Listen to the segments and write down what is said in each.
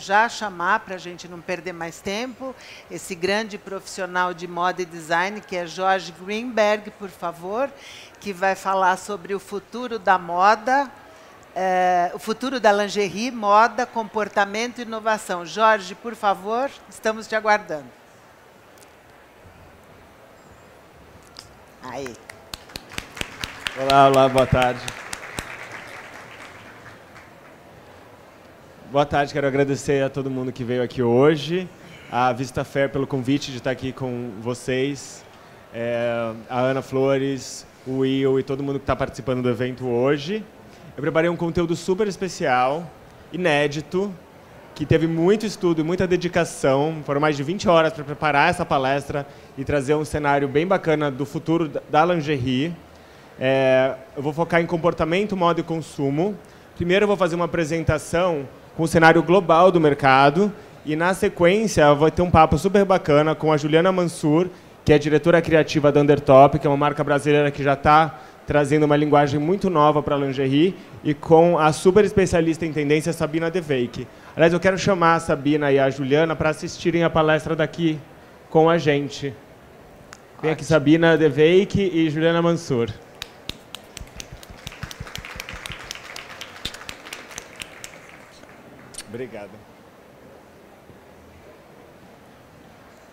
já chamar, para a gente não perder mais tempo, esse grande profissional de moda e design, que é Jorge Greenberg, por favor, que vai falar sobre o futuro da moda, é, o futuro da lingerie, moda, comportamento e inovação. Jorge, por favor, estamos te aguardando. Aí. Olá, olá, boa tarde. Boa tarde, quero agradecer a todo mundo que veio aqui hoje, a Vista Fair pelo convite de estar aqui com vocês, é, a Ana Flores, o Will e todo mundo que está participando do evento hoje. Eu preparei um conteúdo super especial, inédito, que teve muito estudo e muita dedicação. Foram mais de 20 horas para preparar essa palestra e trazer um cenário bem bacana do futuro da lingerie. É, eu vou focar em comportamento, moda e consumo. Primeiro eu vou fazer uma apresentação com o cenário global do mercado e na sequência vou ter um papo super bacana com a Juliana Mansur, que é diretora criativa da Undertop, que é uma marca brasileira que já está trazendo uma linguagem muito nova para a lingerie, e com a super especialista em tendência Sabina Deveik. Aliás, eu quero chamar a Sabina e a Juliana para assistirem a palestra daqui com a gente. Vem aqui Sabina Deveik e Juliana Mansur. Obrigado.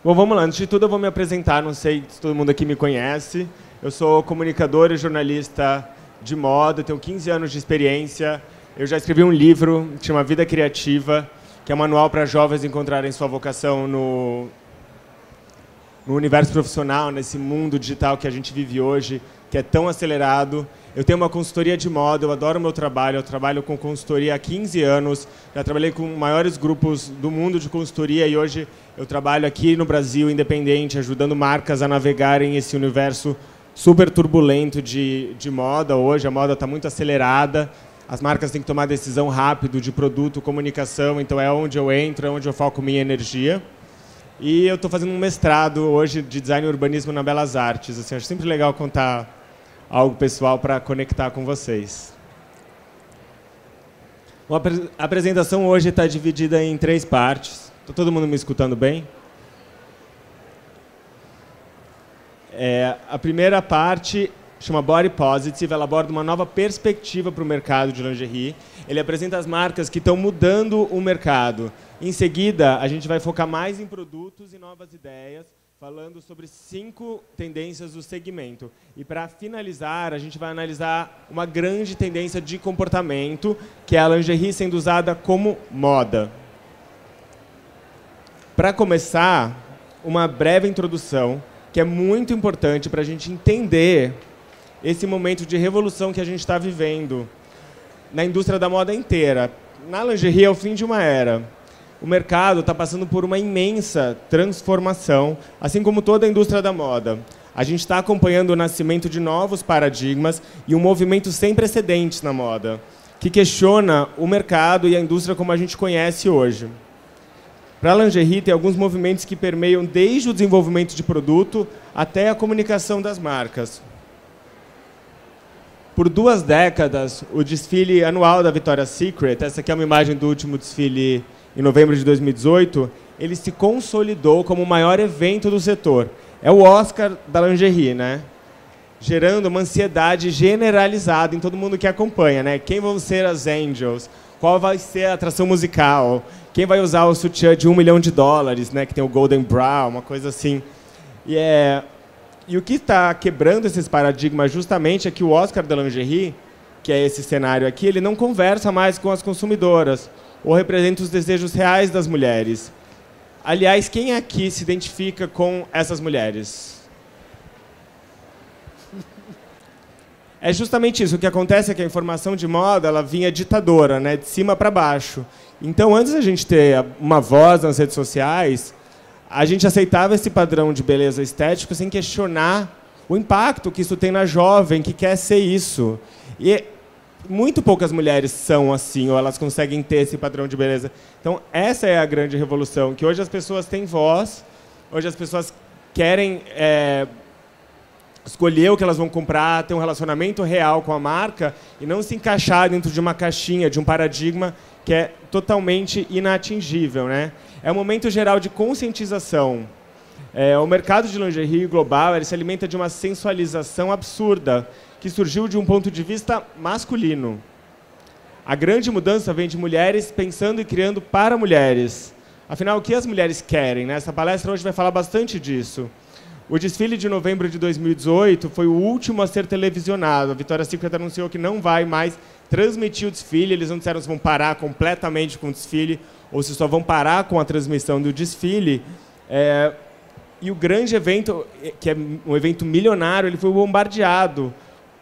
Bom, vamos lá. Antes de tudo, eu vou me apresentar. Não sei se todo mundo aqui me conhece. Eu sou comunicador e jornalista de moda, tenho 15 anos de experiência. Eu já escrevi um livro que chama Vida Criativa, que é um manual para jovens encontrarem sua vocação no, no universo profissional, nesse mundo digital que a gente vive hoje, que é tão acelerado. Eu tenho uma consultoria de moda, eu adoro o meu trabalho, eu trabalho com consultoria há 15 anos, já trabalhei com maiores grupos do mundo de consultoria e hoje eu trabalho aqui no Brasil, independente, ajudando marcas a navegarem esse universo super turbulento de, de moda hoje, a moda está muito acelerada, as marcas têm que tomar decisão rápido de produto, comunicação, então é onde eu entro, é onde eu foco minha energia. E eu estou fazendo um mestrado hoje de design e urbanismo na Belas Artes. Assim, acho sempre legal contar algo pessoal para conectar com vocês. a apresentação hoje está dividida em três partes. Está todo mundo me escutando bem? É, a primeira parte chama Body Positive, ela aborda uma nova perspectiva para o mercado de lingerie. Ele apresenta as marcas que estão mudando o mercado. Em seguida, a gente vai focar mais em produtos e novas ideias falando sobre cinco tendências do segmento. E para finalizar, a gente vai analisar uma grande tendência de comportamento, que é a lingerie sendo usada como moda. Para começar, uma breve introdução, que é muito importante para a gente entender esse momento de revolução que a gente está vivendo na indústria da moda inteira. Na lingerie é o fim de uma era o mercado está passando por uma imensa transformação, assim como toda a indústria da moda. A gente está acompanhando o nascimento de novos paradigmas e um movimento sem precedentes na moda, que questiona o mercado e a indústria como a gente conhece hoje. Para a lingerie, tem alguns movimentos que permeiam desde o desenvolvimento de produto até a comunicação das marcas. Por duas décadas, o desfile anual da Victoria's Secret, essa aqui é uma imagem do último desfile em novembro de 2018, ele se consolidou como o maior evento do setor. É o Oscar da lingerie, né? Gerando uma ansiedade generalizada em todo mundo que acompanha, né? Quem vão ser as Angels? Qual vai ser a atração musical? Quem vai usar o sutiã de um milhão de dólares, né? Que tem o Golden Brown, uma coisa assim. E, é... e o que está quebrando esses paradigmas justamente é que o Oscar da lingerie, que é esse cenário aqui, ele não conversa mais com as consumidoras ou representa os desejos reais das mulheres. Aliás, quem aqui se identifica com essas mulheres? É justamente isso. O que acontece é que a informação de moda ela vinha ditadora, né, de cima para baixo. Então, antes da gente ter uma voz nas redes sociais, a gente aceitava esse padrão de beleza estético sem questionar o impacto que isso tem na jovem que quer ser isso. E muito poucas mulheres são assim, ou elas conseguem ter esse padrão de beleza. Então, essa é a grande revolução, que hoje as pessoas têm voz, hoje as pessoas querem é, escolher o que elas vão comprar, ter um relacionamento real com a marca e não se encaixar dentro de uma caixinha, de um paradigma que é totalmente inatingível. Né? É um momento geral de conscientização. É, o mercado de lingerie global ele se alimenta de uma sensualização absurda que surgiu de um ponto de vista masculino. A grande mudança vem de mulheres pensando e criando para mulheres. Afinal, o que as mulheres querem? Né? Essa palestra hoje vai falar bastante disso. O desfile de novembro de 2018 foi o último a ser televisionado. A Victoria's Secret anunciou que não vai mais transmitir o desfile. Eles não disseram se vão parar completamente com o desfile ou se só vão parar com a transmissão do desfile. É, e o grande evento, que é um evento milionário, ele foi bombardeado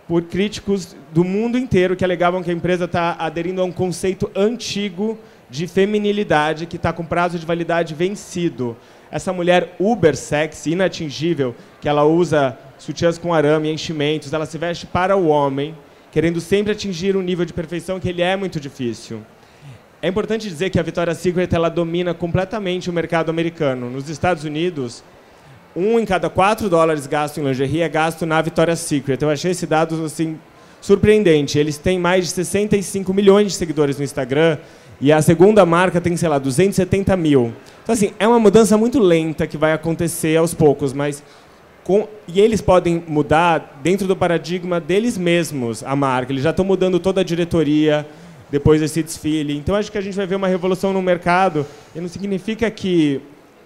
por críticos do mundo inteiro que alegavam que a empresa está aderindo a um conceito antigo de feminilidade que está com prazo de validade vencido essa mulher uber sexy, inatingível, que ela usa sutiãs com arame, enchimentos, ela se veste para o homem, querendo sempre atingir um nível de perfeição que ele é muito difícil. É importante dizer que a Victoria's Secret ela domina completamente o mercado americano. Nos Estados Unidos, um em cada quatro dólares gasto em lingerie é gasto na Victoria's Secret. Eu achei esse dado assim surpreendente. Eles têm mais de 65 milhões de seguidores no Instagram e a segunda marca tem, sei lá, 270 mil. Então, assim, é uma mudança muito lenta que vai acontecer aos poucos, mas. Com, e eles podem mudar dentro do paradigma deles mesmos a marca. Eles já estão mudando toda a diretoria depois desse desfile. Então, acho que a gente vai ver uma revolução no mercado. E não significa que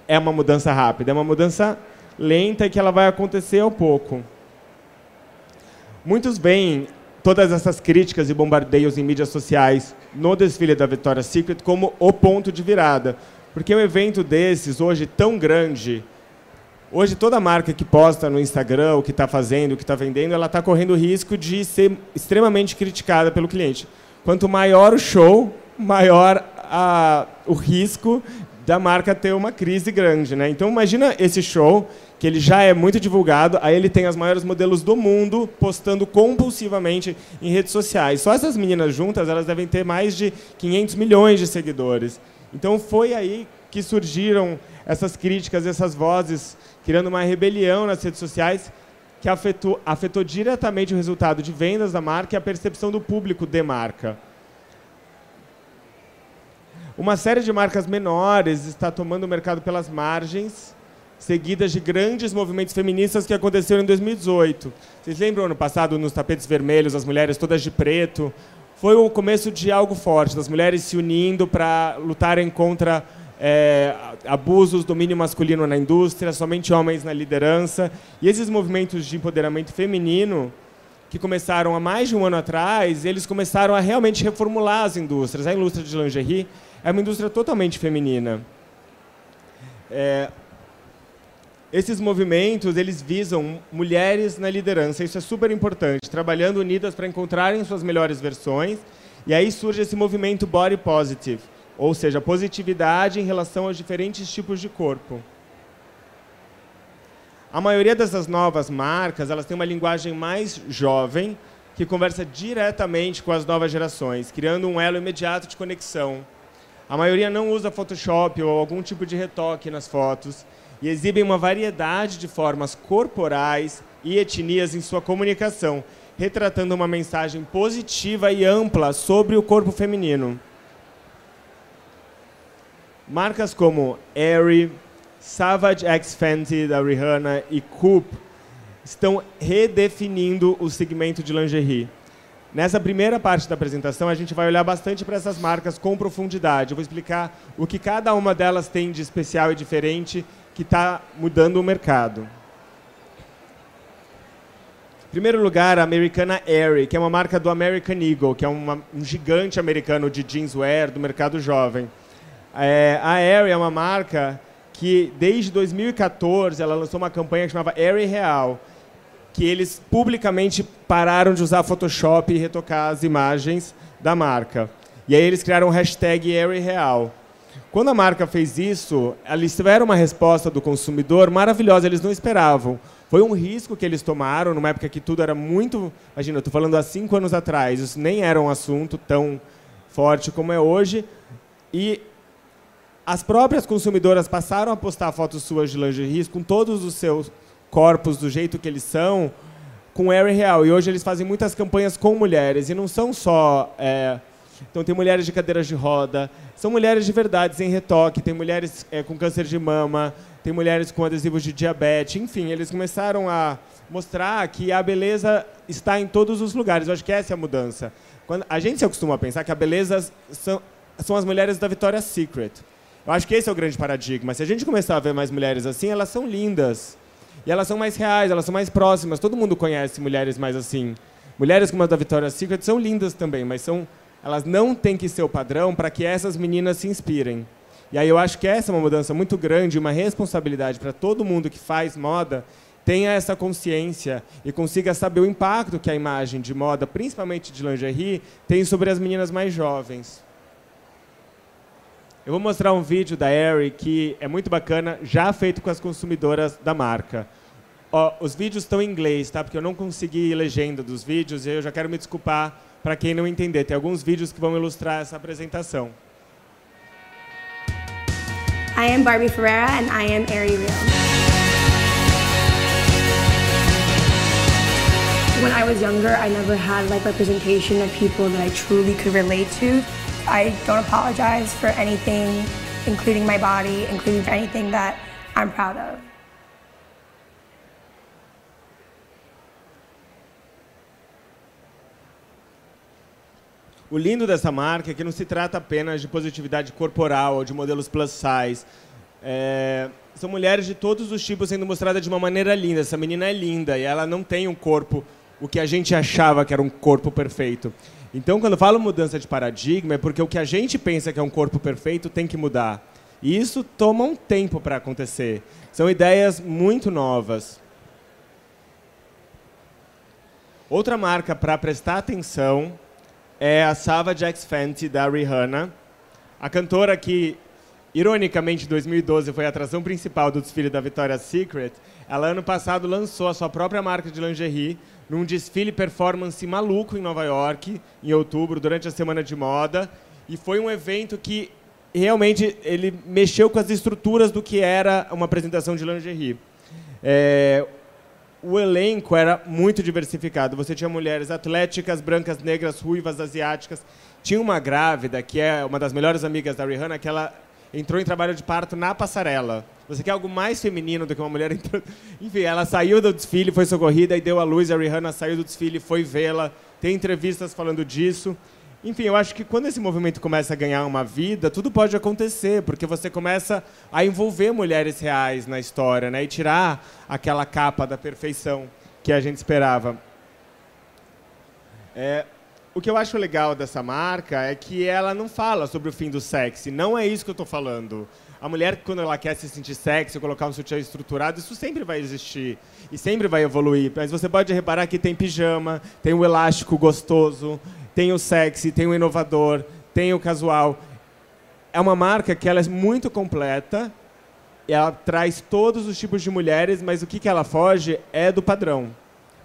é uma mudança rápida, é uma mudança lenta e que ela vai acontecer ao pouco. Muitos veem todas essas críticas e bombardeios em mídias sociais no desfile da Victoria's Secret como o ponto de virada. Porque um evento desses, hoje tão grande, hoje toda marca que posta no Instagram o que está fazendo, o que está vendendo, ela está correndo o risco de ser extremamente criticada pelo cliente. Quanto maior o show, maior a, o risco da marca ter uma crise grande. Né? Então, imagina esse show que ele já é muito divulgado, aí ele tem as maiores modelos do mundo postando compulsivamente em redes sociais. Só essas meninas juntas, elas devem ter mais de 500 milhões de seguidores. Então foi aí que surgiram essas críticas, essas vozes, criando uma rebelião nas redes sociais que afetou, afetou diretamente o resultado de vendas da marca e a percepção do público de marca. Uma série de marcas menores está tomando o mercado pelas margens seguidas de grandes movimentos feministas que aconteceram em 2018. Vocês lembram ano passado nos tapetes vermelhos, as mulheres todas de preto? Foi o começo de algo forte, das mulheres se unindo para lutarem contra é, abusos, domínio masculino na indústria, somente homens na liderança. E esses movimentos de empoderamento feminino, que começaram há mais de um ano atrás, eles começaram a realmente reformular as indústrias. A indústria de lingerie é uma indústria totalmente feminina. É, esses movimentos, eles visam mulheres na liderança, isso é super importante, trabalhando unidas para encontrarem suas melhores versões, e aí surge esse movimento body positive, ou seja, positividade em relação aos diferentes tipos de corpo. A maioria dessas novas marcas, elas têm uma linguagem mais jovem, que conversa diretamente com as novas gerações, criando um elo imediato de conexão. A maioria não usa Photoshop ou algum tipo de retoque nas fotos, e exibem uma variedade de formas corporais e etnias em sua comunicação, retratando uma mensagem positiva e ampla sobre o corpo feminino. Marcas como Aerie, Savage X Fenty da Rihanna e Coop estão redefinindo o segmento de lingerie. Nessa primeira parte da apresentação, a gente vai olhar bastante para essas marcas com profundidade. Eu vou explicar o que cada uma delas tem de especial e diferente que está mudando o mercado. Em primeiro lugar, a americana Aerie, que é uma marca do American Eagle, que é uma, um gigante americano de jeanswear do mercado jovem. É, a Aerie é uma marca que, desde 2014, ela lançou uma campanha que chamava Real, que eles publicamente pararam de usar Photoshop e retocar as imagens da marca. E aí eles criaram o hashtag Aerie Real. Quando a marca fez isso, eles tiveram uma resposta do consumidor maravilhosa, eles não esperavam. Foi um risco que eles tomaram, numa época que tudo era muito. Imagina, eu estou falando há cinco anos atrás, isso nem era um assunto tão forte como é hoje. E as próprias consumidoras passaram a postar fotos suas de lingerie com todos os seus corpos do jeito que eles são, com Harry real. E hoje eles fazem muitas campanhas com mulheres. E não são só. É, então, tem mulheres de cadeiras de roda, são mulheres de verdade, sem retoque, tem mulheres é, com câncer de mama, tem mulheres com adesivos de diabetes. Enfim, eles começaram a mostrar que a beleza está em todos os lugares. Eu acho que essa é a mudança. Quando a gente se acostuma a pensar que a beleza são, são as mulheres da Victoria's Secret. Eu acho que esse é o grande paradigma. Se a gente começar a ver mais mulheres assim, elas são lindas. E elas são mais reais, elas são mais próximas. Todo mundo conhece mulheres mais assim. Mulheres como a da Victoria's Secret são lindas também, mas são, elas não têm que ser o padrão para que essas meninas se inspirem. E aí eu acho que essa é uma mudança muito grande, uma responsabilidade para todo mundo que faz moda, tenha essa consciência e consiga saber o impacto que a imagem de moda, principalmente de lingerie, tem sobre as meninas mais jovens. Eu vou mostrar um vídeo da Aerie que é muito bacana, já feito com as consumidoras da marca. Os vídeos estão em inglês, tá? Porque eu não consegui legenda dos vídeos e eu já quero me desculpar para quem não entender. Tem alguns vídeos que vão ilustrar essa apresentação. I am Barbie Ferreira and I am Aerie Real. When I was younger, I never had like representation of people that I truly could relate to. I don't apologize for anything, including my body, including anything that I'm proud of. O lindo dessa marca é que não se trata apenas de positividade corporal ou de modelos plus size. É, são mulheres de todos os tipos sendo mostradas de uma maneira linda. Essa menina é linda e ela não tem um corpo, o que a gente achava que era um corpo perfeito. Então, quando eu falo mudança de paradigma, é porque o que a gente pensa que é um corpo perfeito tem que mudar. E isso toma um tempo para acontecer. São ideias muito novas. Outra marca para prestar atenção é a Savage X Fenty da Rihanna. A cantora que, ironicamente, em 2012 foi a atração principal do desfile da Victoria's Secret, ela ano passado lançou a sua própria marca de lingerie num desfile performance maluco em Nova York, em outubro, durante a semana de moda, e foi um evento que realmente ele mexeu com as estruturas do que era uma apresentação de lingerie. É, o elenco era muito diversificado. Você tinha mulheres atléticas, brancas, negras, ruivas, asiáticas. Tinha uma grávida, que é uma das melhores amigas da Rihanna, que ela entrou em trabalho de parto na passarela. Você quer algo mais feminino do que uma mulher entrando... Enfim, ela saiu do desfile, foi socorrida e deu à luz. A Rihanna saiu do desfile, foi vê-la. Tem entrevistas falando disso. Enfim, eu acho que quando esse movimento começa a ganhar uma vida, tudo pode acontecer, porque você começa a envolver mulheres reais na história, né? E tirar aquela capa da perfeição que a gente esperava. É, o que eu acho legal dessa marca é que ela não fala sobre o fim do sexy. Não é isso que eu estou falando. A mulher, quando ela quer se sentir sexy, colocar um sutiã estruturado, isso sempre vai existir. E sempre vai evoluir. Mas você pode reparar que tem pijama, tem o elástico gostoso, tem o sexy, tem o inovador, tem o casual. É uma marca que ela é muito completa, ela traz todos os tipos de mulheres, mas o que, que ela foge é do padrão.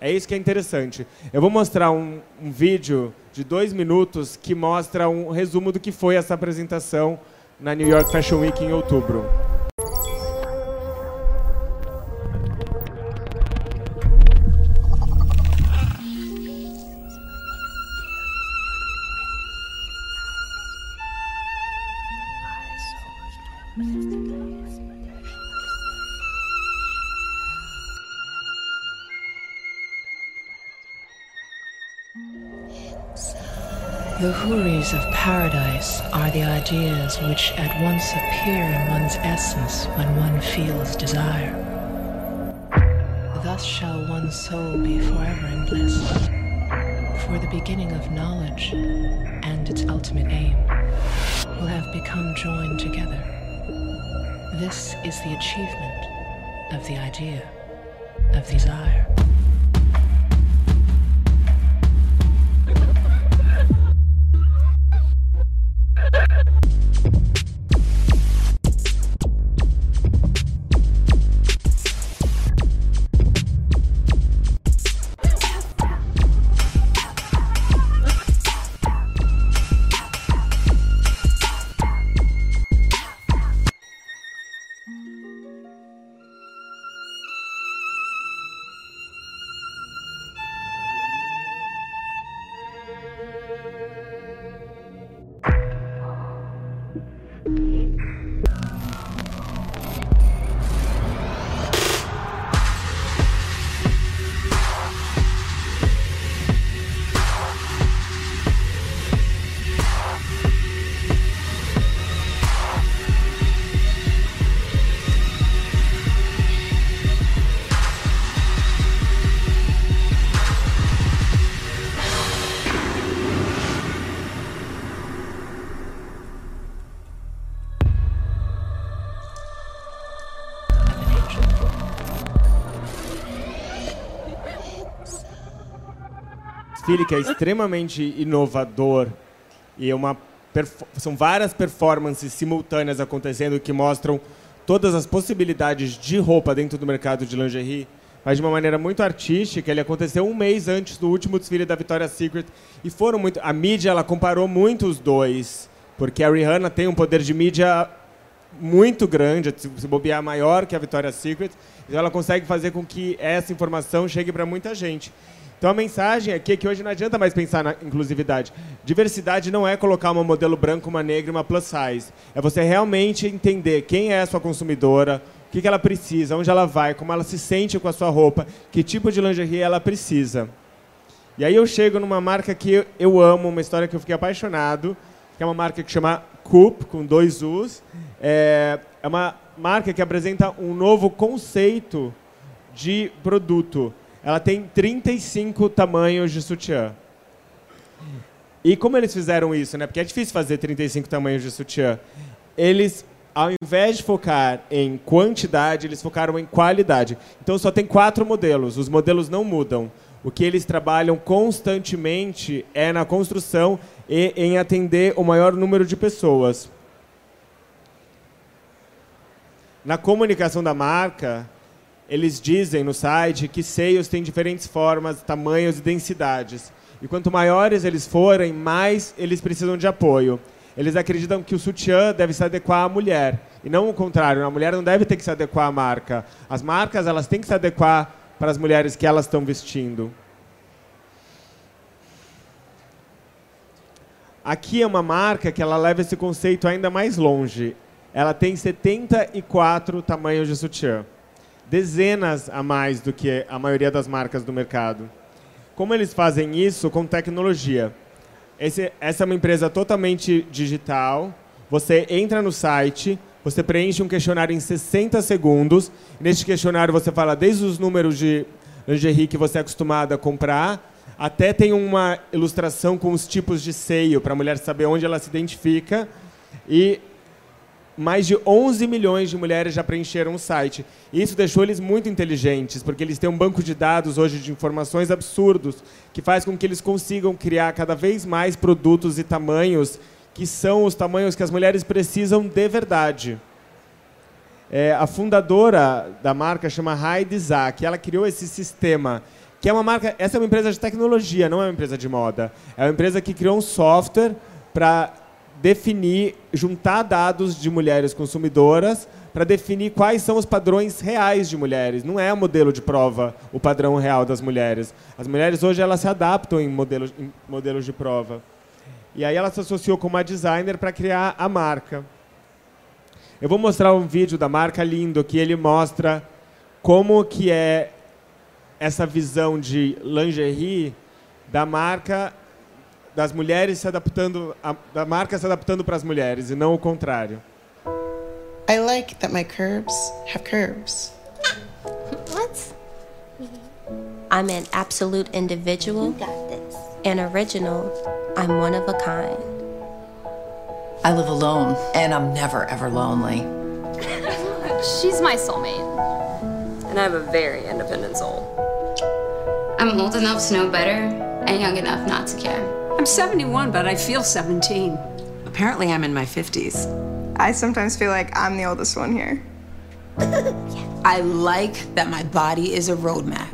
É isso que é interessante. Eu vou mostrar um, um vídeo de dois minutos que mostra um resumo do que foi essa apresentação na New York Fashion Week em outubro. Ideas which at once appear in one's essence when one feels desire. Thus shall one's soul be forever in bliss. For the beginning of knowledge and its ultimate aim will have become joined together. This is the achievement of the idea of desire. Que é extremamente inovador e é uma são várias performances simultâneas acontecendo que mostram todas as possibilidades de roupa dentro do mercado de lingerie, mas de uma maneira muito artística. Ele aconteceu um mês antes do último desfile da Victoria's Secret e foram muito. A mídia ela comparou muito os dois, porque a Rihanna tem um poder de mídia muito grande, se bobear maior que a Victoria's Secret, então ela consegue fazer com que essa informação chegue para muita gente. Então a mensagem aqui é que hoje não adianta mais pensar na inclusividade. Diversidade não é colocar uma modelo branca, uma negra e uma plus size. É você realmente entender quem é a sua consumidora, o que, ela precisa, onde ela vai, como ela se sente com a sua roupa, que tipo de lingerie ela precisa. E aí eu chego numa marca que eu amo, uma história que eu fiquei apaixonado, que é uma marca que chama Coop, com dois U's. É, é uma marca que apresenta um novo conceito de produto ela tem 35 tamanhos de sutiã. E como eles fizeram isso, né? Porque é difícil fazer 35 tamanhos de sutiã. Eles, ao invés de focar em quantidade, eles focaram em qualidade. Então só tem quatro modelos. Os modelos não mudam. O que eles trabalham constantemente é na construção e em atender o maior número de pessoas. Na comunicação da marca, eles dizem no site que seios têm diferentes formas, tamanhos e densidades. E quanto maiores eles forem, mais eles precisam de apoio. Eles acreditam que o sutiã deve se adequar à mulher, e não o contrário. A mulher não deve ter que se adequar à marca. As marcas elas têm que se adequar para as mulheres que elas estão vestindo. Aqui é uma marca que ela leva esse conceito ainda mais longe. Ela tem 74 tamanhos de sutiã dezenas a mais do que a maioria das marcas do mercado. Como eles fazem isso? Com tecnologia. Esse, essa é uma empresa totalmente digital. Você entra no site, você preenche um questionário em 60 segundos. Neste questionário você fala desde os números de lingerie que você é acostumado a comprar, até tem uma ilustração com os tipos de seio para a mulher saber onde ela se identifica. E mais de 11 milhões de mulheres já preencheram o site. E isso deixou eles muito inteligentes, porque eles têm um banco de dados hoje de informações absurdos, que faz com que eles consigam criar cada vez mais produtos e tamanhos que são os tamanhos que as mulheres precisam de verdade. É, a fundadora da marca chama Heidi Zack, ela criou esse sistema, que é uma marca, essa é uma empresa de tecnologia, não é uma empresa de moda. É uma empresa que criou um software para definir, juntar dados de mulheres consumidoras para definir quais são os padrões reais de mulheres. Não é o modelo de prova o padrão real das mulheres. As mulheres hoje elas se adaptam em modelos, em modelos de prova. E aí ela se associou com uma designer para criar a marca. Eu vou mostrar um vídeo da marca lindo que ele mostra como que é essa visão de lingerie da marca das mulheres se adaptando, a, da marca se adaptando para as mulheres e não o contrário. I like that my curves have curves. What? I'm an absolute individual. You got this. An original. I'm one of a kind. I live alone, and I'm never ever lonely. She's my soulmate. And I have a very independent soul. I'm old enough to know better and young enough not to care. I'm 71, but I feel 17. Apparently, I'm in my 50s. I sometimes feel like I'm the oldest one here. I like that my body is a roadmap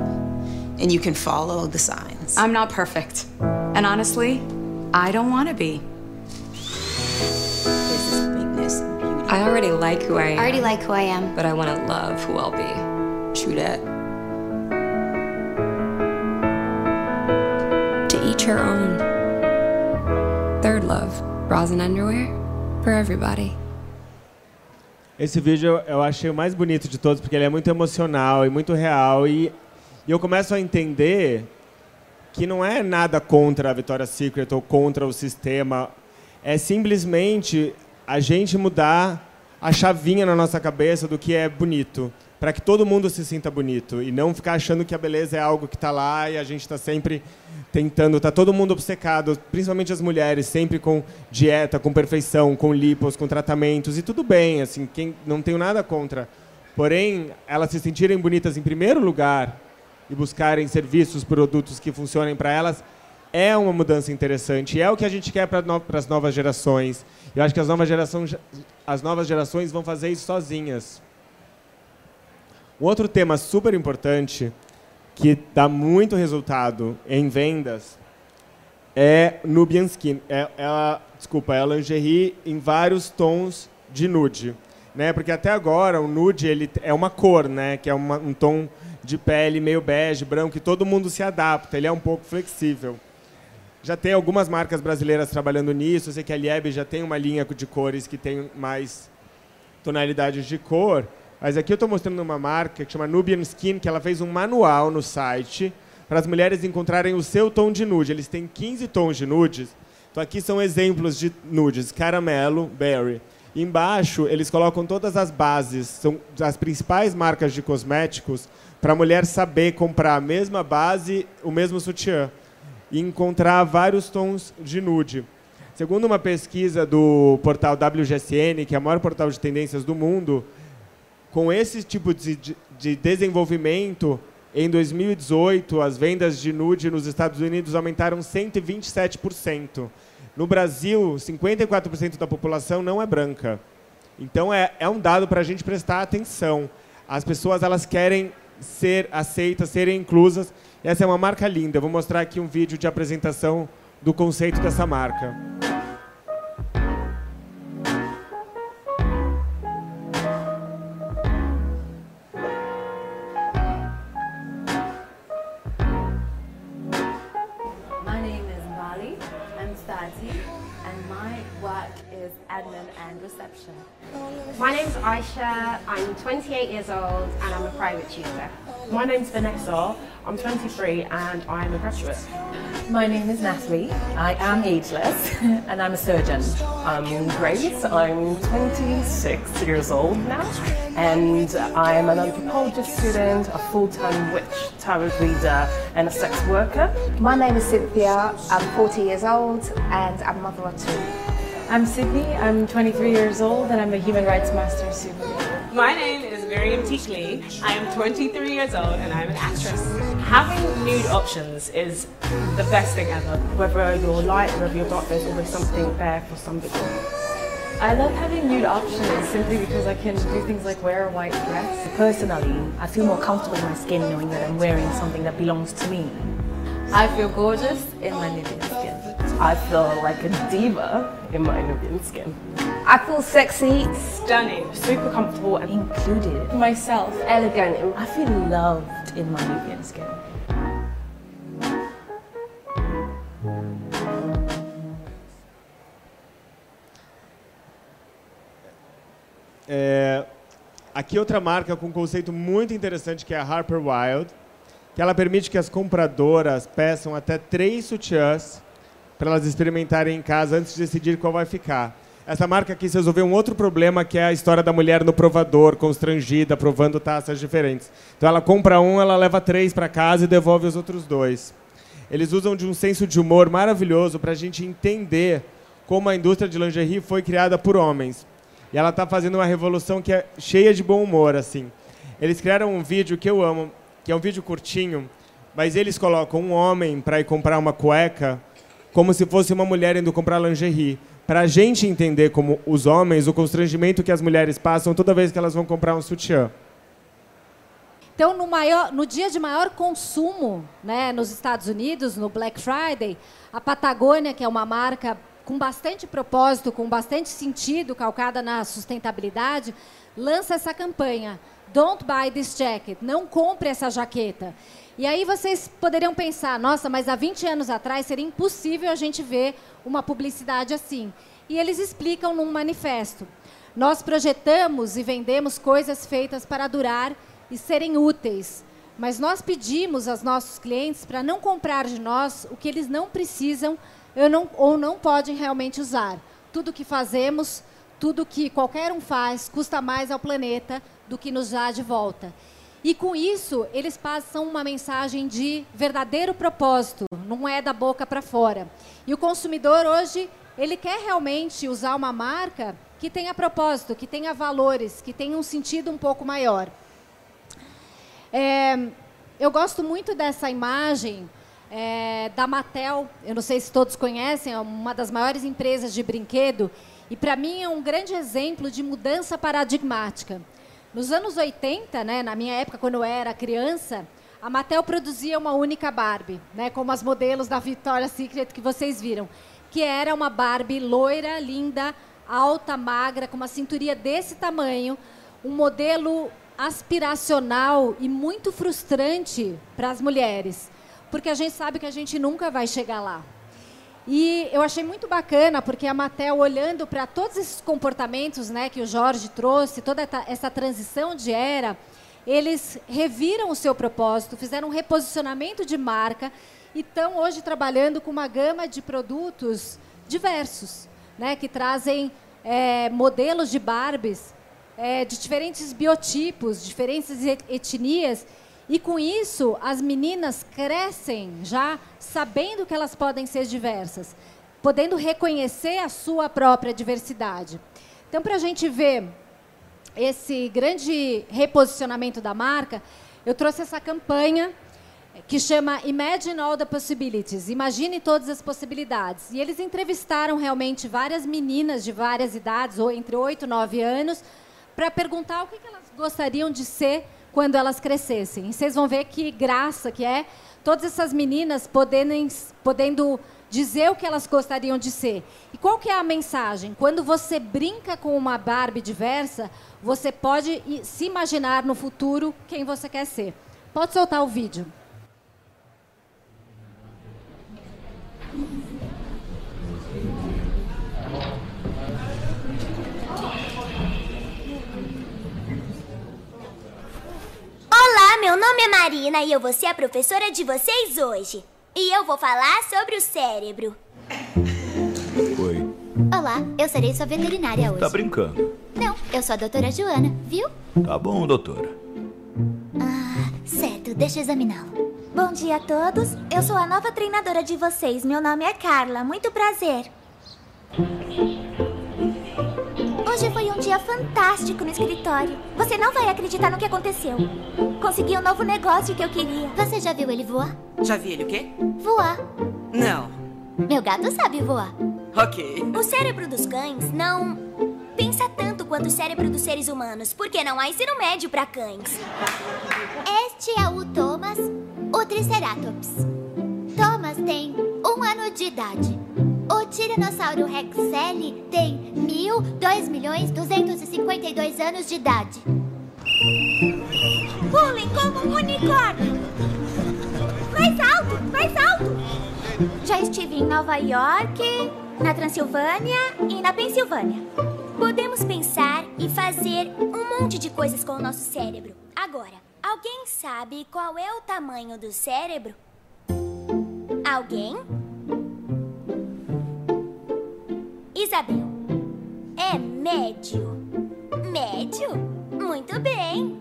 and you can follow the signs. I'm not perfect. And honestly, I don't want to be. There's this bigness and beauty. I already like who I am. I already like who I am. But I want to love who I'll be. True that. Bras and underwear for everybody. Esse vídeo eu achei o mais bonito de todos porque ele é muito emocional e muito real e, e eu começo a entender que não é nada contra a Victoria's Secret ou contra o sistema, é simplesmente a gente mudar a chavinha na nossa cabeça do que é bonito para que todo mundo se sinta bonito e não ficar achando que a beleza é algo que está lá e a gente está sempre tentando, está todo mundo obcecado, principalmente as mulheres, sempre com dieta, com perfeição, com lipos, com tratamentos e tudo bem, assim, quem não tenho nada contra. Porém, elas se sentirem bonitas em primeiro lugar e buscarem serviços, produtos que funcionem para elas, é uma mudança interessante, é o que a gente quer para no, as novas gerações. Eu acho que as novas, gerações, as novas gerações vão fazer isso sozinhas. Um outro tema super importante, que dá muito resultado em vendas, é Nubian Skin. É, é, desculpa, é lingerie em vários tons de nude. Né? Porque até agora o nude ele é uma cor, né? que é uma, um tom de pele meio bege, branco, que todo mundo se adapta, ele é um pouco flexível. Já tem algumas marcas brasileiras trabalhando nisso. Eu sei que a Lieb já tem uma linha de cores que tem mais tonalidades de cor. Mas aqui eu estou mostrando uma marca que chama Nubian Skin, que ela fez um manual no site para as mulheres encontrarem o seu tom de nude. Eles têm 15 tons de nudes. Então aqui são exemplos de nudes: caramelo, berry. Embaixo eles colocam todas as bases, são as principais marcas de cosméticos para a mulher saber comprar a mesma base, o mesmo sutiã e encontrar vários tons de nude. Segundo uma pesquisa do portal WGSN, que é o maior portal de tendências do mundo, com esse tipo de, de desenvolvimento, em 2018, as vendas de nude nos Estados Unidos aumentaram 127%. No Brasil, 54% da população não é branca. Então, é, é um dado para a gente prestar atenção. As pessoas elas querem ser aceitas, serem inclusas, essa é uma marca linda. Eu vou mostrar aqui um vídeo de apresentação do conceito dessa marca. 28 years old and I'm a private tutor. My name's Vanessa, I'm 23 and I'm a graduate. My name is Natalie, I am ageless and I'm a surgeon. I'm Grace, I'm 26 years old now and I'm an anthropologist student, a full-time witch, tarot reader and a sex worker. My name is Cynthia, I'm 40 years old and I'm a mother of two. I'm Sydney, I'm 23 years old and I'm a human rights master supervisor. My name is Miriam Teakley. I am 23 years old and I'm an actress. Having nude options is the best thing ever. Whether you're light, whether you're dark, there's always something there for somebody. I love having nude options simply because I can do things like wear a white dress. Personally, I feel more comfortable in my skin knowing that I'm wearing something that belongs to me. I feel gorgeous in my skin. I feel like a diva in my Nubian skin. I feel sexy, stunning, super comfortable and included. Myself, elegant. I feel loved in my Nubian skin. É, aqui outra marca com um conceito muito interessante que é a Harper Wild, que ela permite que as compradoras peçam até três sutiãs para elas experimentarem em casa antes de decidir qual vai ficar. Essa marca quis resolver um outro problema, que é a história da mulher no provador, constrangida, provando taças diferentes. Então ela compra um, ela leva três para casa e devolve os outros dois. Eles usam de um senso de humor maravilhoso para a gente entender como a indústria de lingerie foi criada por homens. E ela está fazendo uma revolução que é cheia de bom humor, assim. Eles criaram um vídeo que eu amo, que é um vídeo curtinho, mas eles colocam um homem para ir comprar uma cueca como se fosse uma mulher indo comprar lingerie. Para a gente entender como os homens, o constrangimento que as mulheres passam toda vez que elas vão comprar um sutiã. Então, no, maior, no dia de maior consumo né, nos Estados Unidos, no Black Friday, a Patagônia, que é uma marca com bastante propósito, com bastante sentido, calcada na sustentabilidade, lança essa campanha. Don't buy this jacket. Não compre essa jaqueta. E aí vocês poderiam pensar, nossa, mas há 20 anos atrás seria impossível a gente ver uma publicidade assim. E eles explicam num manifesto. Nós projetamos e vendemos coisas feitas para durar e serem úteis. Mas nós pedimos aos nossos clientes para não comprar de nós o que eles não precisam não, ou não podem realmente usar. Tudo que fazemos, tudo que qualquer um faz, custa mais ao planeta do que nos dá de volta. E com isso, eles passam uma mensagem de verdadeiro propósito, não é da boca para fora. E o consumidor hoje, ele quer realmente usar uma marca que tenha propósito, que tenha valores, que tenha um sentido um pouco maior. É, eu gosto muito dessa imagem é, da Mattel. Eu não sei se todos conhecem, é uma das maiores empresas de brinquedo. E para mim é um grande exemplo de mudança paradigmática. Nos anos 80, né, na minha época, quando eu era criança, a Mattel produzia uma única Barbie, né, como as modelos da Victoria's Secret que vocês viram, que era uma Barbie loira, linda, alta, magra, com uma cinturinha desse tamanho, um modelo aspiracional e muito frustrante para as mulheres porque a gente sabe que a gente nunca vai chegar lá. E eu achei muito bacana, porque a Mattel, olhando para todos esses comportamentos né, que o Jorge trouxe, toda essa transição de era, eles reviram o seu propósito, fizeram um reposicionamento de marca e estão hoje trabalhando com uma gama de produtos diversos, né, que trazem é, modelos de Barbies é, de diferentes biotipos, diferentes etnias, e com isso, as meninas crescem já sabendo que elas podem ser diversas, podendo reconhecer a sua própria diversidade. Então, para a gente ver esse grande reposicionamento da marca, eu trouxe essa campanha que chama Imagine All the Possibilities, Imagine todas as possibilidades. E eles entrevistaram realmente várias meninas de várias idades, ou entre 8 e 9 anos, para perguntar o que elas gostariam de ser quando elas crescessem. E vocês vão ver que graça que é todas essas meninas podendo, podendo dizer o que elas gostariam de ser. E qual que é a mensagem? Quando você brinca com uma Barbie diversa, você pode se imaginar no futuro quem você quer ser. Pode soltar o vídeo. Meu nome é Marina e eu vou ser a professora de vocês hoje. E eu vou falar sobre o cérebro. Oi. Olá, eu serei sua veterinária hoje. Tá brincando? Não, eu sou a doutora Joana, viu? Tá bom, doutora. Ah, certo, deixa eu examiná-lo. Bom dia a todos. Eu sou a nova treinadora de vocês. Meu nome é Carla. Muito prazer. Hoje foi um dia fantástico no escritório. Você não vai acreditar no que aconteceu. Consegui um novo negócio que eu queria. Você já viu ele voar? Já vi ele o quê? Voar. Não. Meu gato sabe voar. Ok. O cérebro dos cães não pensa tanto quanto o cérebro dos seres humanos, porque não há ensino médio para cães. Este é o Thomas, o Triceratops. Thomas tem um ano de idade. O Tiranossauro Rex tem mil, dois milhões, duzentos e cinquenta e dois anos de idade. Pulem como um unicórnio! Mais alto, mais alto! Já estive em Nova York, na Transilvânia e na Pensilvânia. Podemos pensar e fazer um monte de coisas com o nosso cérebro. Agora, alguém sabe qual é o tamanho do cérebro? Alguém? Isabel. É médio. Médio? Muito bem.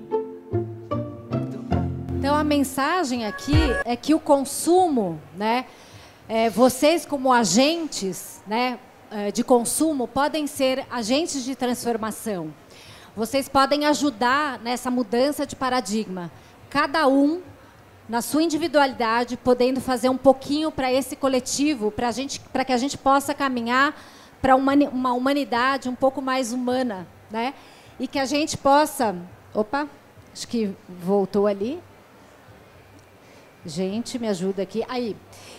Então a mensagem aqui é que o consumo, né, é, vocês como agentes, né, é, de consumo podem ser agentes de transformação. Vocês podem ajudar nessa mudança de paradigma. Cada um na sua individualidade, podendo fazer um pouquinho para esse coletivo, para que a gente possa caminhar para uma humanidade um pouco mais humana, né? E que a gente possa, opa, acho que voltou ali. Gente, me ajuda aqui. Aí.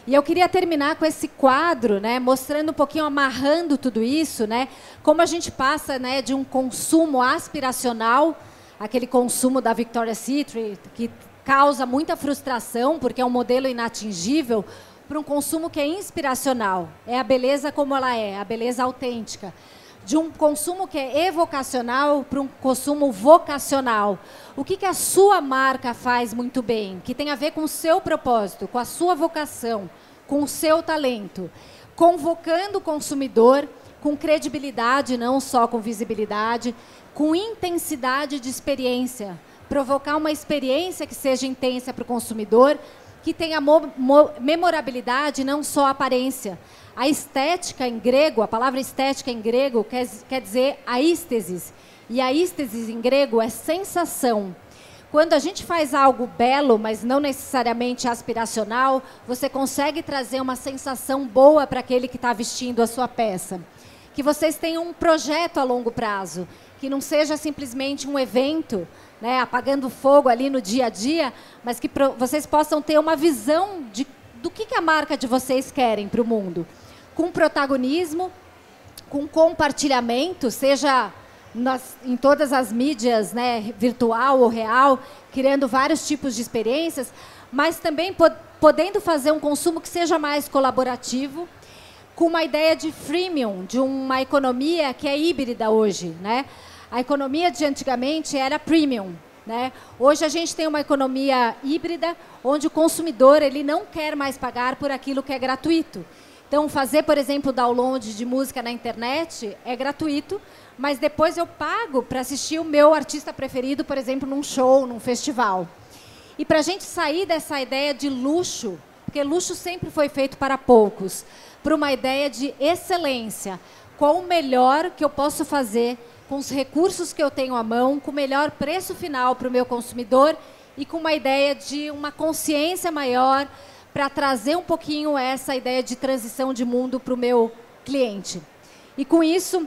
E eu queria terminar com esse quadro, né, mostrando um pouquinho, amarrando tudo isso, né, como a gente passa, né, de um consumo aspiracional, aquele consumo da Victoria's Secret, que causa muita frustração, porque é um modelo inatingível, para um consumo que é inspiracional. É a beleza como ela é, a beleza autêntica. De um consumo que é evocacional para um consumo vocacional. O que, que a sua marca faz muito bem? Que tem a ver com o seu propósito, com a sua vocação, com o seu talento. Convocando o consumidor com credibilidade, não só com visibilidade, com intensidade de experiência. Provocar uma experiência que seja intensa para o consumidor, que tenha memorabilidade, não só aparência. A estética em grego, a palavra estética em grego quer, quer dizer aístesis. E aístesis em grego é sensação. quando a gente faz algo belo, mas não necessariamente aspiracional, você consegue trazer uma sensação boa para aquele que está vestindo a sua peça. Que vocês tenham um projeto a longo prazo, que não seja simplesmente um evento, né, apagando fogo ali no dia a dia, mas que vocês possam ter uma visão de, do que, que a marca de vocês querem para o mundo. Com protagonismo, com compartilhamento, seja nas, em todas as mídias, né, virtual ou real, criando vários tipos de experiências, mas também pod podendo fazer um consumo que seja mais colaborativo, com uma ideia de freemium, de uma economia que é híbrida hoje, né? A economia de antigamente era premium, né? Hoje a gente tem uma economia híbrida, onde o consumidor ele não quer mais pagar por aquilo que é gratuito. Então, fazer, por exemplo, download de música na internet é gratuito, mas depois eu pago para assistir o meu artista preferido, por exemplo, num show, num festival. E para a gente sair dessa ideia de luxo, porque luxo sempre foi feito para poucos, para uma ideia de excelência. Qual o melhor que eu posso fazer com os recursos que eu tenho à mão, com o melhor preço final para o meu consumidor e com uma ideia de uma consciência maior para trazer um pouquinho essa ideia de transição de mundo para o meu cliente. E com isso,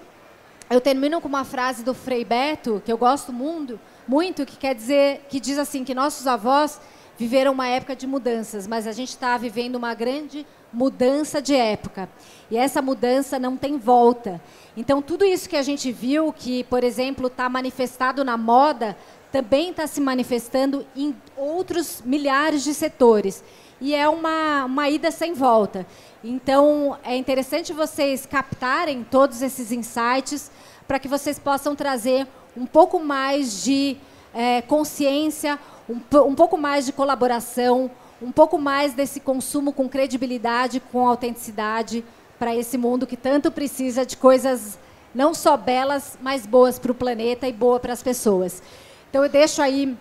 eu termino com uma frase do Frei Beto, que eu gosto muito, muito, que quer dizer, que diz assim, que nossos avós viveram uma época de mudanças, mas a gente está vivendo uma grande mudança de época. E essa mudança não tem volta. Então, tudo isso que a gente viu, que, por exemplo, está manifestado na moda, também está se manifestando em outros milhares de setores. E é uma, uma ida sem volta. Então, é interessante vocês captarem todos esses insights para que vocês possam trazer um pouco mais de é, consciência, um, um pouco mais de colaboração, um pouco mais desse consumo com credibilidade, com autenticidade para esse mundo que tanto precisa de coisas não só belas, mas boas para o planeta e boa para as pessoas. Então eu deixo aí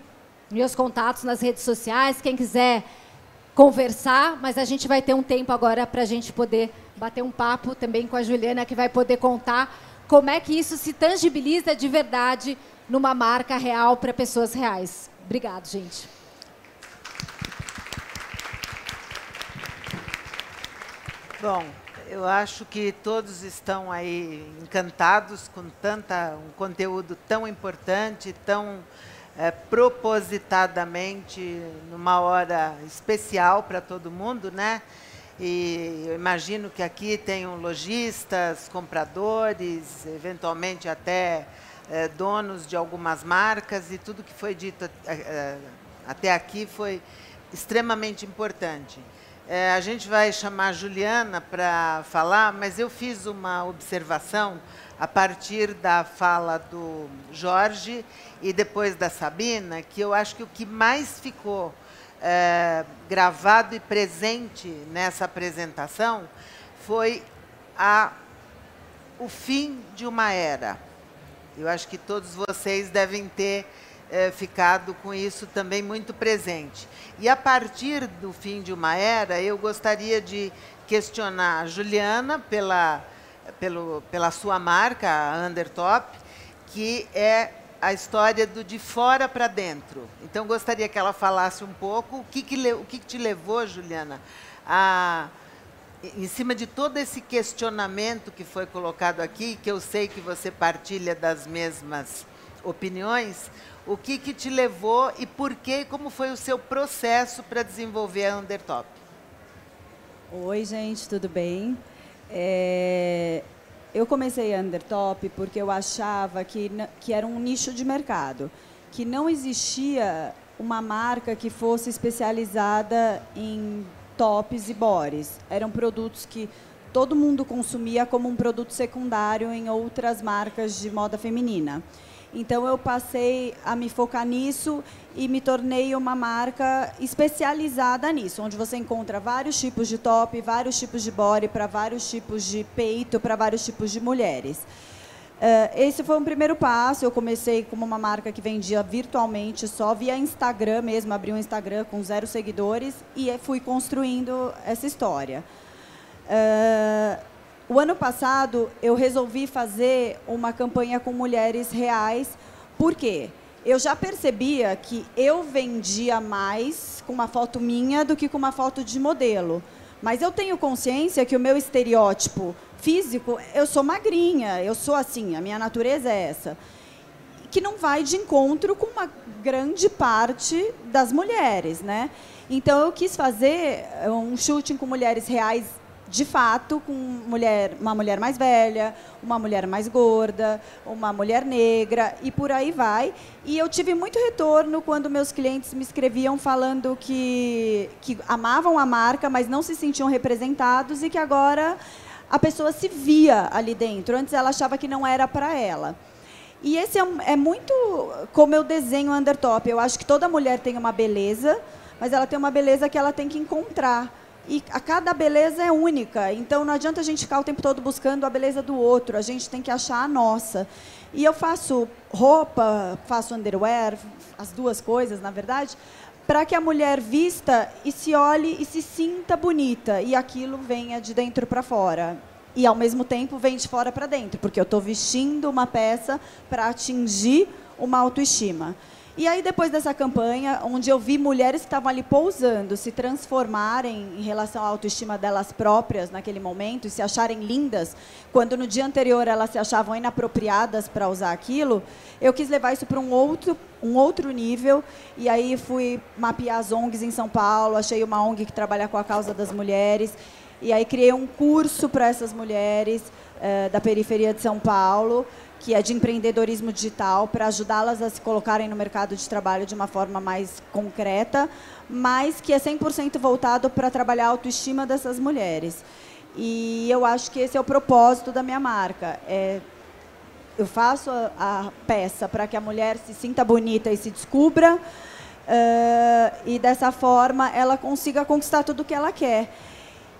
meus contatos nas redes sociais, quem quiser conversar, mas a gente vai ter um tempo agora para a gente poder bater um papo também com a Juliana, que vai poder contar como é que isso se tangibiliza de verdade numa marca real para pessoas reais. Obrigado, gente. Bom, eu acho que todos estão aí encantados com tanta um conteúdo tão importante, tão é, propositadamente numa hora especial para todo mundo, né? E eu imagino que aqui tenham lojistas, compradores, eventualmente até é, donos de algumas marcas e tudo que foi dito é, até aqui foi extremamente importante. É, a gente vai chamar a Juliana para falar, mas eu fiz uma observação a partir da fala do Jorge e depois da Sabina, que eu acho que o que mais ficou é, gravado e presente nessa apresentação foi a, o fim de uma era. Eu acho que todos vocês devem ter é, ficado com isso também muito presente. E a partir do fim de uma era, eu gostaria de questionar a Juliana pela pelo, pela sua marca, a Undertop, que é a história do de fora para dentro. Então, gostaria que ela falasse um pouco o que, que, o que, que te levou, Juliana, a, em cima de todo esse questionamento que foi colocado aqui, que eu sei que você partilha das mesmas opiniões, o que, que te levou e por que, como foi o seu processo para desenvolver a Undertop? Oi, gente, tudo bem? É, eu comecei a Undertop porque eu achava que, que era um nicho de mercado, que não existia uma marca que fosse especializada em tops e bores. Eram produtos que todo mundo consumia como um produto secundário em outras marcas de moda feminina. Então eu passei a me focar nisso e me tornei uma marca especializada nisso, onde você encontra vários tipos de top, vários tipos de body, para vários tipos de peito, para vários tipos de mulheres. Uh, esse foi um primeiro passo. Eu comecei como uma marca que vendia virtualmente, só via Instagram mesmo, abri um Instagram com zero seguidores e fui construindo essa história. Uh, o ano passado, eu resolvi fazer uma campanha com mulheres reais. Por quê? eu já percebia que eu vendia mais com uma foto minha do que com uma foto de modelo. Mas eu tenho consciência que o meu estereótipo físico, eu sou magrinha, eu sou assim, a minha natureza é essa. Que não vai de encontro com uma grande parte das mulheres, né? Então eu quis fazer um shooting com mulheres reais de fato, com mulher, uma mulher mais velha, uma mulher mais gorda, uma mulher negra e por aí vai. E eu tive muito retorno quando meus clientes me escreviam falando que, que amavam a marca, mas não se sentiam representados e que agora a pessoa se via ali dentro. Antes ela achava que não era para ela. E esse é, é muito como eu desenho o undertop. Eu acho que toda mulher tem uma beleza, mas ela tem uma beleza que ela tem que encontrar e a cada beleza é única. Então não adianta a gente ficar o tempo todo buscando a beleza do outro, a gente tem que achar a nossa. E eu faço roupa, faço underwear, as duas coisas, na verdade, para que a mulher vista e se olhe e se sinta bonita e aquilo venha de dentro para fora. E ao mesmo tempo vem de fora para dentro, porque eu estou vestindo uma peça para atingir uma autoestima. E aí, depois dessa campanha, onde eu vi mulheres que estavam ali pousando, se transformarem em relação à autoestima delas próprias naquele momento e se acharem lindas, quando no dia anterior elas se achavam inapropriadas para usar aquilo, eu quis levar isso para um outro, um outro nível. E aí fui mapear as ONGs em São Paulo, achei uma ONG que trabalha com a causa das mulheres. E aí criei um curso para essas mulheres eh, da periferia de São Paulo que é de empreendedorismo digital, para ajudá-las a se colocarem no mercado de trabalho de uma forma mais concreta, mas que é 100% voltado para trabalhar a autoestima dessas mulheres. E eu acho que esse é o propósito da minha marca. É, eu faço a, a peça para que a mulher se sinta bonita e se descubra, uh, e dessa forma ela consiga conquistar tudo o que ela quer.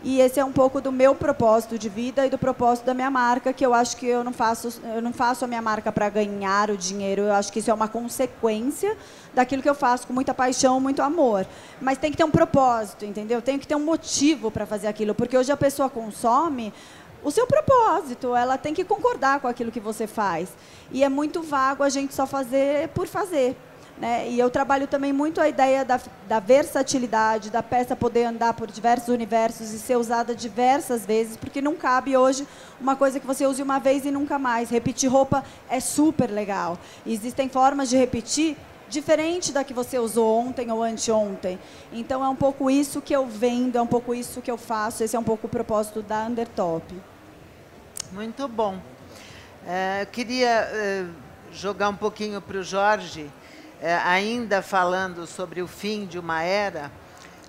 E esse é um pouco do meu propósito de vida e do propósito da minha marca, que eu acho que eu não faço, eu não faço a minha marca para ganhar o dinheiro. Eu acho que isso é uma consequência daquilo que eu faço com muita paixão, muito amor. Mas tem que ter um propósito, entendeu? Tem que ter um motivo para fazer aquilo, porque hoje a pessoa consome o seu propósito, ela tem que concordar com aquilo que você faz. E é muito vago a gente só fazer por fazer. Né? E eu trabalho também muito a ideia da, da, versatilidade, da peça poder andar por diversos universos e ser usada diversas vezes, porque não cabe hoje uma coisa que você use uma vez e nunca mais. Repetir roupa é super legal. Existem formas de repetir diferente da que você usou ontem ou anteontem. Então é um pouco isso que eu vendo, é um pouco isso que eu faço, esse é um pouco o propósito da Undertop. Muito bom. É, eu queria uh, jogar um pouquinho para o Jorge é, ainda falando sobre o fim de uma era.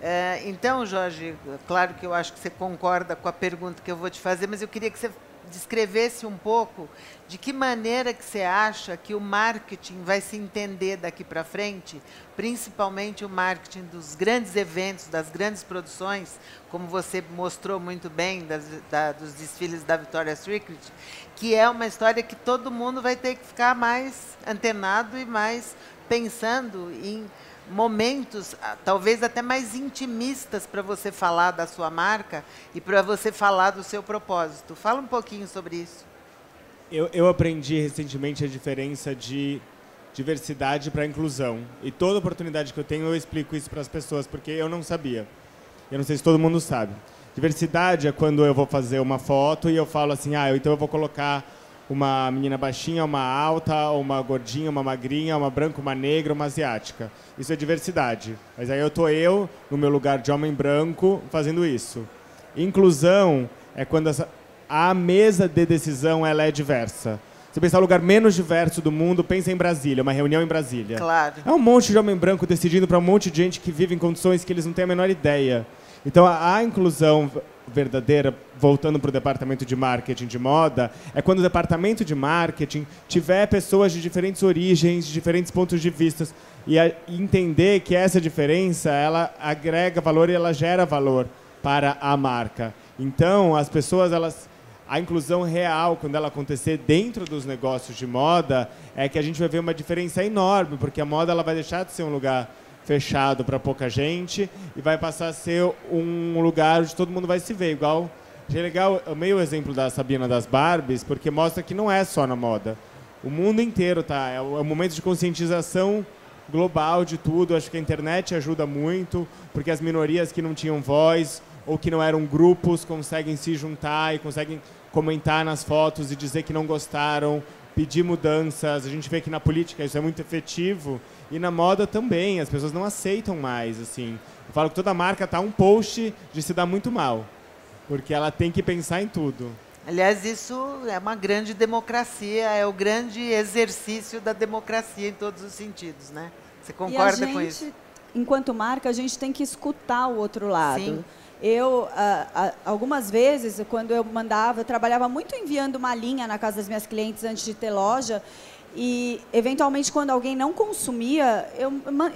É, então, Jorge, claro que eu acho que você concorda com a pergunta que eu vou te fazer, mas eu queria que você descrevesse um pouco de que maneira que você acha que o marketing vai se entender daqui para frente, principalmente o marketing dos grandes eventos, das grandes produções, como você mostrou muito bem das, da, dos desfiles da Victoria's Secret, que é uma história que todo mundo vai ter que ficar mais antenado e mais pensando em momentos ah, talvez até mais intimistas para você falar da sua marca e para você falar do seu propósito. Fala um pouquinho sobre isso. Eu, eu aprendi recentemente a diferença de diversidade para inclusão. E toda oportunidade que eu tenho, eu explico isso para as pessoas, porque eu não sabia. Eu não sei se todo mundo sabe. Diversidade é quando eu vou fazer uma foto e eu falo assim, ah, então eu vou colocar uma menina baixinha, uma alta, uma gordinha, uma magrinha, uma branca, uma negra, uma asiática. Isso é diversidade. Mas aí eu tô eu, no meu lugar de homem branco, fazendo isso. Inclusão é quando essa, a mesa de decisão ela é diversa. Você pensar o lugar menos diverso do mundo, pensa em Brasília, uma reunião em Brasília. Claro. É um monte de homem branco decidindo para um monte de gente que vive em condições que eles não têm a menor ideia. Então, a, a inclusão verdadeira, voltando para o departamento de marketing de moda, é quando o departamento de marketing tiver pessoas de diferentes origens, de diferentes pontos de vista, e a, entender que essa diferença ela agrega valor e ela gera valor para a marca. Então, as pessoas, elas, a inclusão real, quando ela acontecer dentro dos negócios de moda, é que a gente vai ver uma diferença enorme, porque a moda ela vai deixar de ser um lugar fechado para pouca gente e vai passar a ser um lugar onde todo mundo vai se ver. Igual, achei legal, o meio exemplo da Sabina das Barbies, porque mostra que não é só na moda. o mundo inteiro tá. É o, é um momento de conscientização global de tudo. Acho que a internet ajuda muito, porque as minorias que não tinham voz ou que não eram grupos conseguem se juntar e conseguem comentar nas fotos e dizer que não gostaram, pedir mudanças. A gente vê que na política isso é muito efetivo e na moda também. As pessoas não aceitam mais, assim. Eu falo que toda marca tá um post de se dar muito mal, porque ela tem que pensar em tudo. Aliás, isso é uma grande democracia, é o grande exercício da democracia em todos os sentidos, né? Você concorda gente, com isso? Enquanto marca, a gente tem que escutar o outro lado. Sim. Eu, algumas vezes, quando eu mandava, eu trabalhava muito enviando uma linha na casa das minhas clientes antes de ter loja. E, eventualmente, quando alguém não consumia, eu,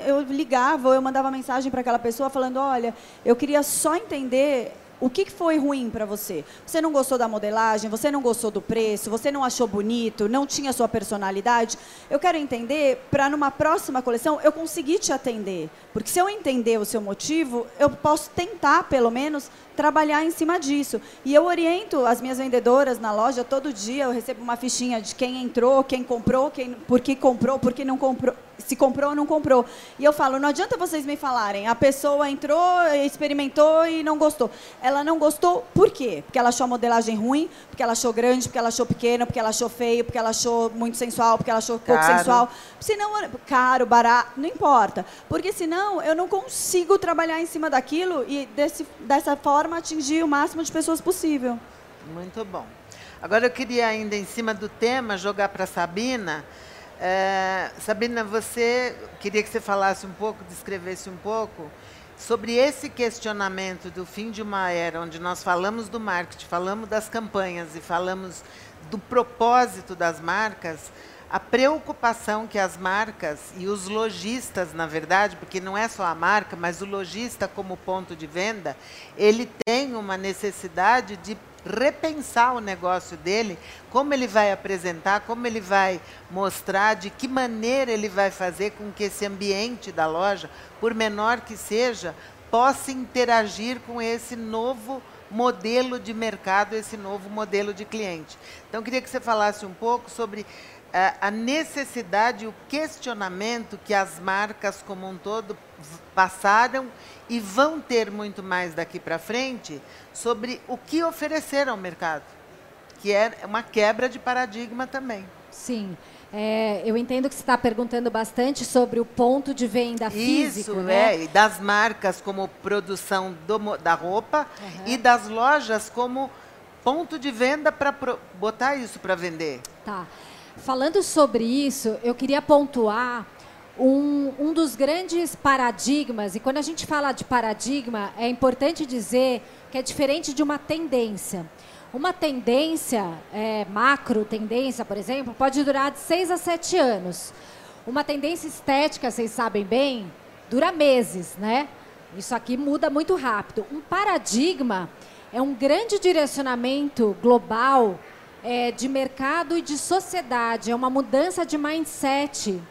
eu ligava eu mandava mensagem para aquela pessoa falando: Olha, eu queria só entender o que foi ruim para você. Você não gostou da modelagem, você não gostou do preço, você não achou bonito, não tinha sua personalidade. Eu quero entender para, numa próxima coleção, eu conseguir te atender. Porque se eu entender o seu motivo, eu posso tentar, pelo menos, trabalhar em cima disso. E eu oriento as minhas vendedoras na loja todo dia, eu recebo uma fichinha de quem entrou, quem comprou, quem, por que comprou, por que não comprou, se comprou ou não comprou. E eu falo, não adianta vocês me falarem, a pessoa entrou, experimentou e não gostou. Ela não gostou por quê? Porque ela achou a modelagem ruim, porque ela achou grande, porque ela achou pequena, porque ela achou feio, porque ela achou muito sensual, porque ela achou pouco Caro. sensual. Senão, caro, barato, não importa. Porque senão eu não consigo trabalhar em cima daquilo e desse, dessa forma atingir o máximo de pessoas possível. Muito bom. Agora eu queria ainda, em cima do tema, jogar para Sabina. Eh, Sabina, você queria que você falasse um pouco, descrevesse um pouco sobre esse questionamento do fim de uma era, onde nós falamos do marketing, falamos das campanhas e falamos do propósito das marcas, a preocupação que as marcas e os lojistas, na verdade, porque não é só a marca, mas o lojista como ponto de venda, ele tem uma necessidade de repensar o negócio dele, como ele vai apresentar, como ele vai mostrar, de que maneira ele vai fazer com que esse ambiente da loja, por menor que seja, possa interagir com esse novo modelo de mercado, esse novo modelo de cliente. Então, queria que você falasse um pouco sobre eh, a necessidade, o questionamento que as marcas como um todo passaram e vão ter muito mais daqui para frente sobre o que oferecer ao mercado, que é uma quebra de paradigma também. Sim. É, eu entendo que você está perguntando bastante sobre o ponto de venda físico, Isso, né? é, e das marcas como produção do da roupa e das lojas como ponto de venda para botar isso para vender. Tá. Falando sobre isso, eu queria pontuar um, um dos grandes paradigmas, e quando a gente fala de paradigma, é importante dizer que é diferente de uma tendência. Uma tendência, é, macro tendência, por exemplo, pode durar de seis a sete anos. Uma tendência estética, vocês sabem bem, dura meses, né? Isso aqui muda muito rápido. Um paradigma é um grande direcionamento global é, de mercado e de sociedade. É uma mudança de mindset.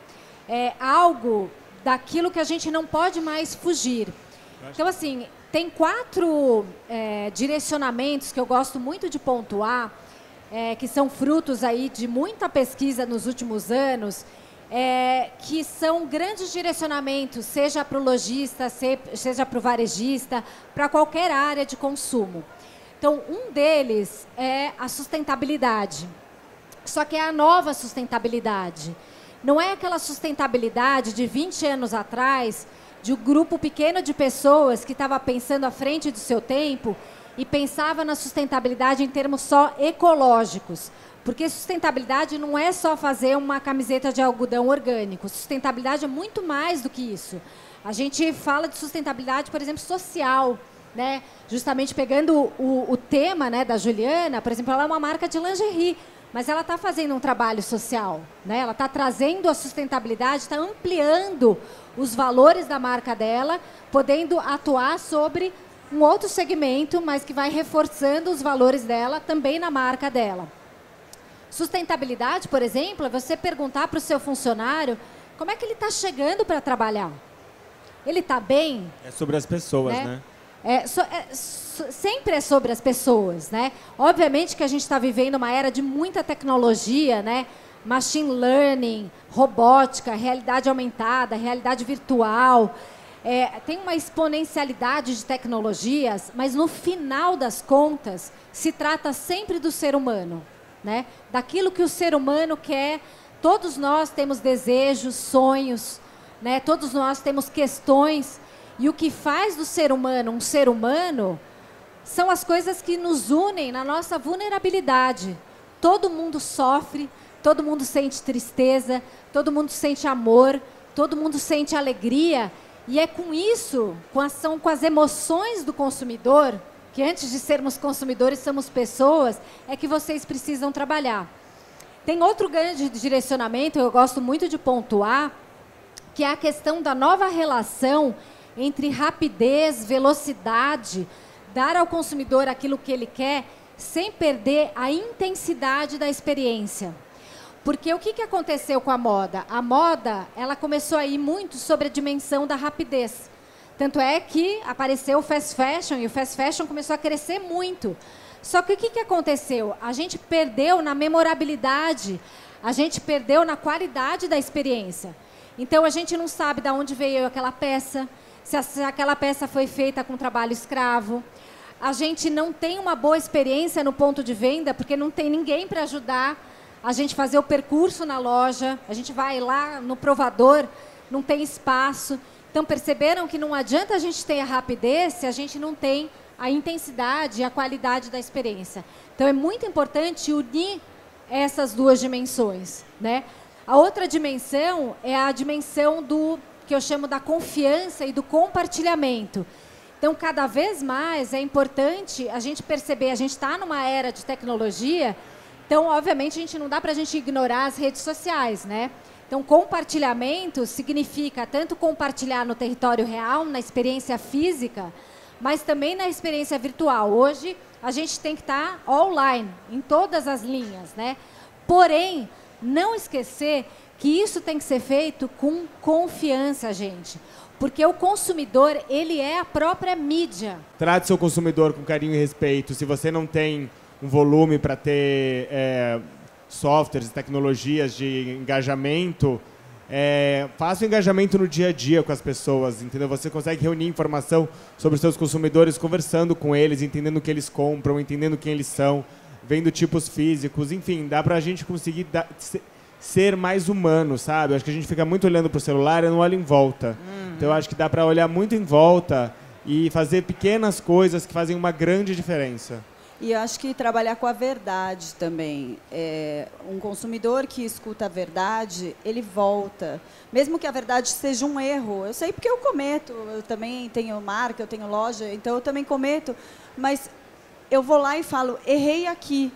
É algo daquilo que a gente não pode mais fugir. Então, assim, tem quatro é, direcionamentos que eu gosto muito de pontuar, é, que são frutos aí de muita pesquisa nos últimos anos, é, que são grandes direcionamentos, seja para o lojista, se- seja para o varejista, para qualquer área de consumo. Então, um deles é a sustentabilidade. Só que é a nova sustentabilidade. Não é aquela sustentabilidade de 20 anos atrás, de um grupo pequeno de pessoas que estava pensando à frente do seu tempo e pensava na sustentabilidade em termos só ecológicos. Porque sustentabilidade não é só fazer uma camiseta de algodão orgânico. Sustentabilidade é muito mais do que isso. A gente fala de sustentabilidade, por exemplo, social. Né? Justamente pegando o, o tema né, da Juliana, por exemplo, ela é uma marca de lingerie, mas ela está fazendo um trabalho social. Né? Ela está trazendo a sustentabilidade, está ampliando os valores da marca dela, podendo atuar sobre um outro segmento, mas que vai reforçando os valores dela também na marca dela. Sustentabilidade, por exemplo, é você perguntar para o seu funcionário como é que ele está chegando para trabalhar. Ele está bem? É sobre as pessoas, Né? né? É, so- é, sempre é sobre as pessoas, né? Obviamente que a gente está vivendo uma era de muita tecnologia, né? machine learning, robótica, realidade aumentada, realidade virtual. É, tem uma exponencialidade de tecnologias, mas no final das contas se trata sempre do ser humano, né? Daquilo que o ser humano quer. Todos nós temos desejos, sonhos, né? Todos nós temos questões e o que faz do ser humano um ser humano são as coisas que nos unem na nossa vulnerabilidade. Todo mundo sofre, todo mundo sente tristeza, todo mundo sente amor, todo mundo sente alegria. E é com isso, com, a, são com as emoções do consumidor, que antes de sermos consumidores somos pessoas, é que vocês precisam trabalhar. Tem outro ganho de direcionamento, eu gosto muito de pontuar, que é a questão da nova relação entre rapidez, velocidade, dar ao consumidor aquilo que ele quer, sem perder a intensidade da experiência. Porque o que, que aconteceu com a moda? A moda, ela começou a ir muito sobre a dimensão da rapidez. Tanto é que apareceu o fast fashion e o fast fashion começou a crescer muito. Só que o que, que aconteceu? A gente perdeu na memorabilidade, a gente perdeu na qualidade da experiência. Então a gente não sabe de onde veio aquela peça, se, aquela peça foi feita com trabalho escravo. A gente não tem uma boa experiência no ponto de venda, porque não tem ninguém para ajudar a gente fazer o percurso na loja. A gente vai lá no provador, não tem espaço. Então perceberam que não adianta a gente ter a rapidez se a gente não tem a intensidade e a qualidade da experiência. Então é muito importante unir essas duas dimensões, né? A outra dimensão é a dimensão do que eu chamo da confiança e do compartilhamento. Então, cada vez mais é importante a gente perceber, a gente está numa era de tecnologia, então, obviamente, a gente não dá para a gente ignorar as redes sociais, né? Então, compartilhamento significa tanto compartilhar no território real, na experiência física, mas também na experiência virtual. Hoje, a gente tem que estar tá online, em todas as linhas, né? Porém, não esquecer que isso tem que ser feito com confiança, gente. Porque o consumidor, ele é a própria mídia. Trate seu consumidor com carinho e respeito. Se você não tem um volume para ter é, softwares, tecnologias de engajamento, é, faça o engajamento no dia a dia com as pessoas, entendeu? Você consegue reunir informação sobre os seus consumidores, conversando com eles, entendendo o que eles compram, entendendo quem eles são, vendo tipos físicos, enfim, dá para a gente conseguir dar, ser mais humano, sabe? Eu acho que a gente fica muito olhando para o celular e não olha em volta. Uhum. Então eu acho que dá para olhar muito em volta e fazer pequenas coisas que fazem uma grande diferença. E acho que trabalhar com a verdade também. É, um consumidor que escuta a verdade, ele volta. Mesmo que a verdade seja um erro. Eu sei porque eu cometo. Eu também tenho marca, eu tenho loja, então eu também cometo. Mas eu vou lá e falo, errei aqui.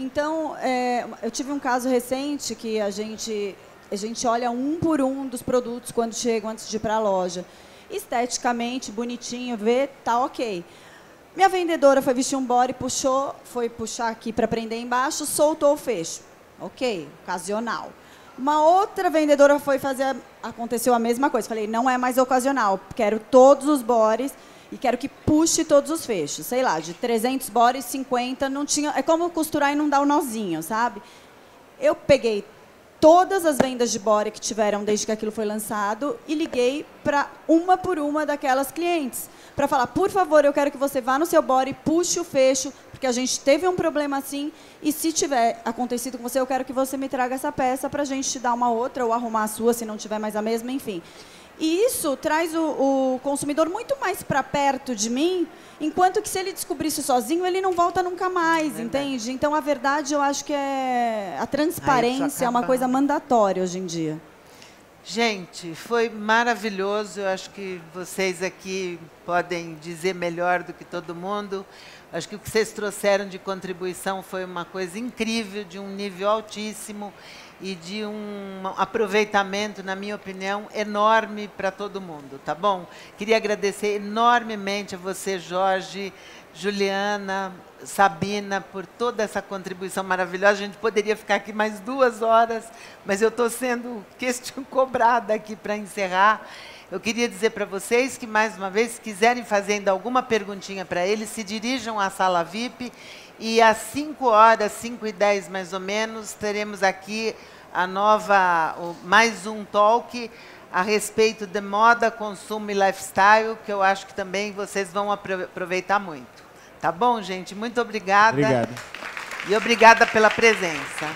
Então, é, eu tive um caso recente que a gente, a gente olha um por um dos produtos quando chegam antes de ir para a loja. Esteticamente, bonitinho, vê, tá ok. Minha vendedora foi vestir um body, puxou, foi puxar aqui para prender embaixo, soltou o fecho. Ok, ocasional. Uma outra vendedora foi fazer, aconteceu a mesma coisa. Falei, não é mais ocasional, quero todos os bores e quero que puxe todos os fechos. Sei lá, de 300 bores, 50, não tinha... É como costurar e não dar o um nozinho, sabe? Eu peguei todas as vendas de body que tiveram desde que aquilo foi lançado e liguei para uma por uma daquelas clientes para falar, por favor, eu quero que você vá no seu body, puxe o fecho, porque a gente teve um problema assim, e se tiver acontecido com você, eu quero que você me traga essa peça para a gente te dar uma outra ou arrumar a sua, se não tiver mais a mesma, enfim. E isso traz o, o consumidor muito mais para perto de mim, enquanto que se ele descobrisse sozinho, ele não volta nunca mais, verdade. entende? Então, a verdade, eu acho que é a transparência é uma coisa mandatória hoje em dia. Gente, foi maravilhoso. Eu acho que vocês aqui podem dizer melhor do que todo mundo. Acho que o que vocês trouxeram de contribuição foi uma coisa incrível, de um nível altíssimo e de um aproveitamento, na minha opinião, enorme para todo mundo, tá bom? Queria agradecer enormemente a você, Jorge, Juliana, Sabina, por toda essa contribuição maravilhosa. A gente poderia ficar aqui mais duas horas, mas eu estou sendo cobrada aqui para encerrar. Eu queria dizer para vocês que, mais uma vez, se quiserem fazer ainda alguma perguntinha para eles, se dirijam à sala VIP e às 5 horas, 5 e 10 mais ou menos, teremos aqui a nova, mais um talk a respeito de moda, consumo e lifestyle, que eu acho que também vocês vão aproveitar muito. Tá bom, gente? Muito obrigada. Obrigado. E obrigada pela presença.